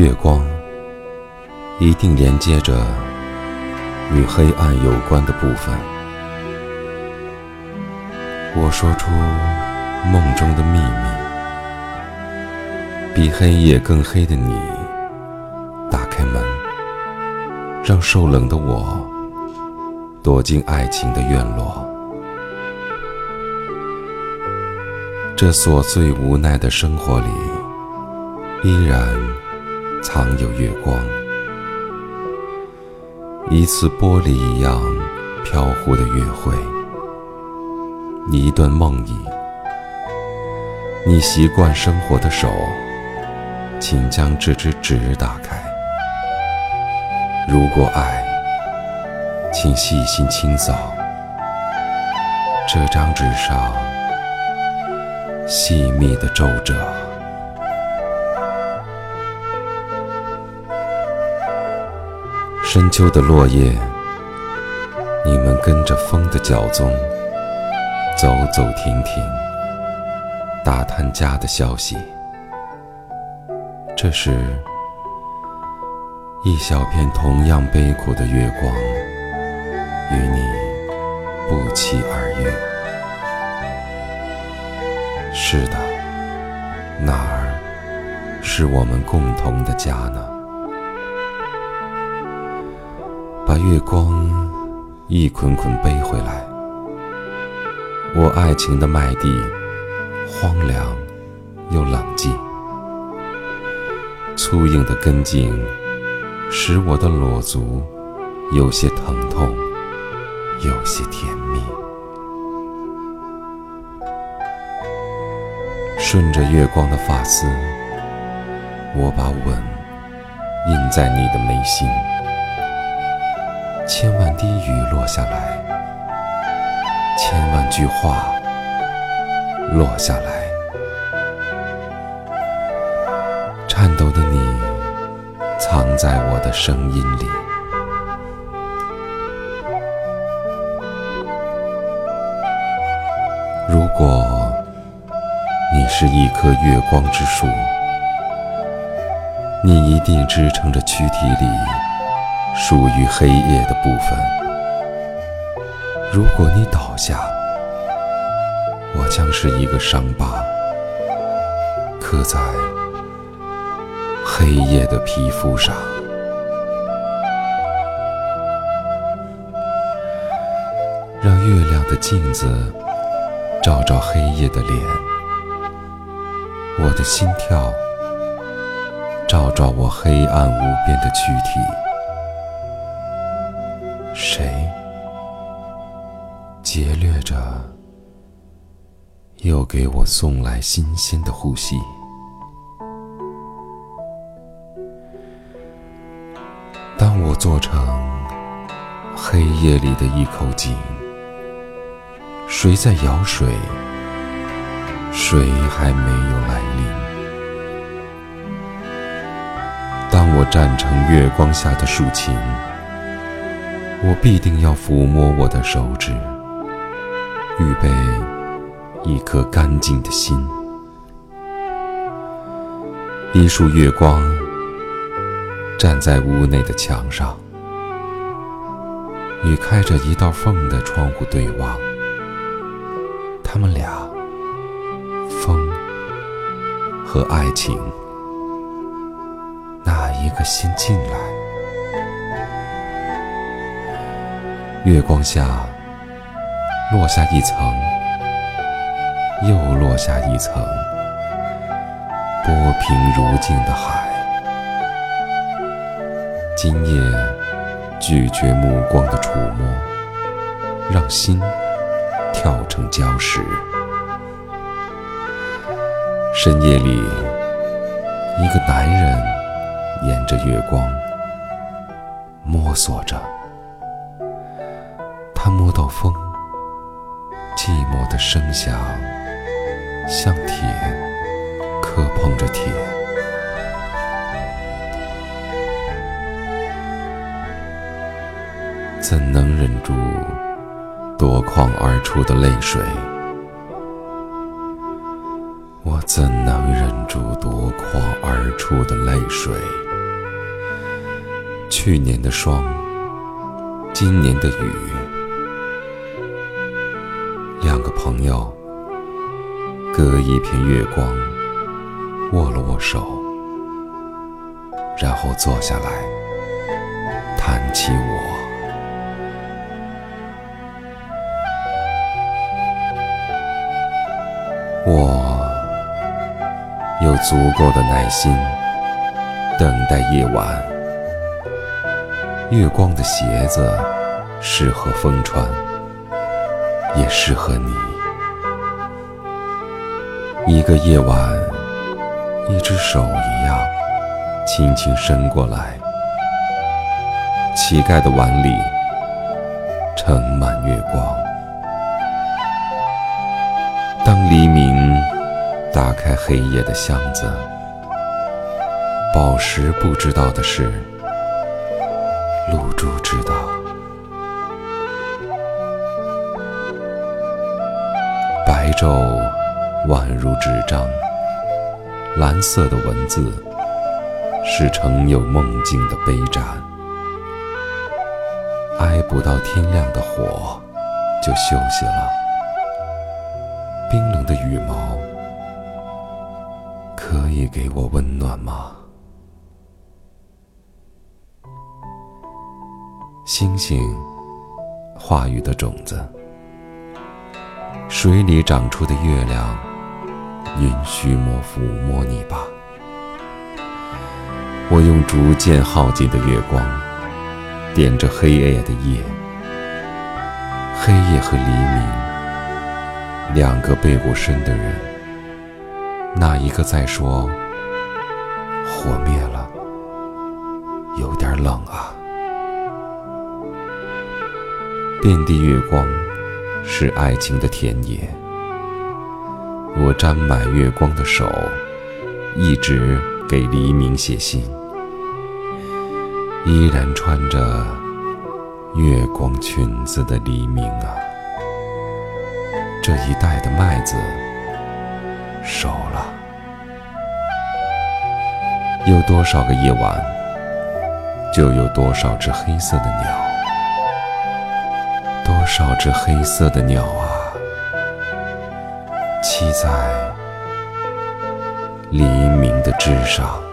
月光一定连接着与黑暗有关的部分。我说出梦中的秘密，比黑夜更黑的你，打开门，让受冷的我躲进爱情的院落。这琐碎无奈的生活里，依然藏有月光，一次玻璃一样飘忽的约会，一段梦呓。你习惯生活的手，请将这只纸打开。如果爱，请细心清扫这张纸上。细密的皱褶，深秋的落叶，你们跟着风的脚踪，走走停停，打探家的消息。这时，一小片同样悲苦的月光，与你不期而遇。是的，哪儿是我们共同的家呢？把月光一捆捆背回来。我爱情的麦地，荒凉又冷寂。粗硬的根茎，使我的裸足有些疼痛，有些甜蜜。顺着月光的发丝，我把吻印在你的眉心。千万滴雨落下来，千万句话落下来。颤抖的你，藏在我的声音里。如果。你是一棵月光之树，你一定支撑着躯体里属于黑夜的部分。如果你倒下，我将是一个伤疤，刻在黑夜的皮肤上。让月亮的镜子照照黑夜的脸。我的心跳，照照我黑暗无边的躯体。劫掠着，又给我送来新鲜的呼吸？当我做成黑夜里的一口井，谁在舀水？水还没有来临。当我站成月光下的竖琴，我必定要抚摸我的手指，预备一颗干净的心。一束月光站在屋内的墙上，与开着一道缝的窗户对望，他们俩。风和爱情，哪一个先进来？月光下落下一层，又落下一层，波平如镜的海。今夜拒绝目光的触摸，让心跳成礁石。深夜里，一个男人沿着月光摸索着，他摸到风，寂寞的声响像铁磕碰着铁，怎能忍住夺眶而出的泪水？我怎能忍住夺眶而出的泪水？去年的霜，今年的雨，朋友隔一片月光，握了握手，然后坐下来谈起我。我有足够的耐心，等待夜晚。月光的鞋子适合风穿，也适合你。一个夜晚，一只手一样，轻轻伸过来，乞丐的碗里盛满月光。当黎明打开黑夜的箱子，宝石不知道的是。露珠知道，白昼宛如纸张，蓝色的文字是盛有梦境的杯盏。挨不到天亮的火就休息了。冰冷的羽毛可以给我温暖吗？星星，话语的种子；水里长出的月亮，允许我抚摸你吧。我用逐渐耗尽的月光，点着黑夜的夜。黑夜和黎明，两个背过身的人。那一个在说：“火灭了，有点冷啊。”遍地月光，是爱情的田野。我沾满月光的手，一直给黎明写信。依然穿着月光裙子的黎明啊，这一代的麦子熟了。有多少个夜晚，就有多少只黑色的鸟。多少只黑色的鸟啊，栖在黎明的枝上。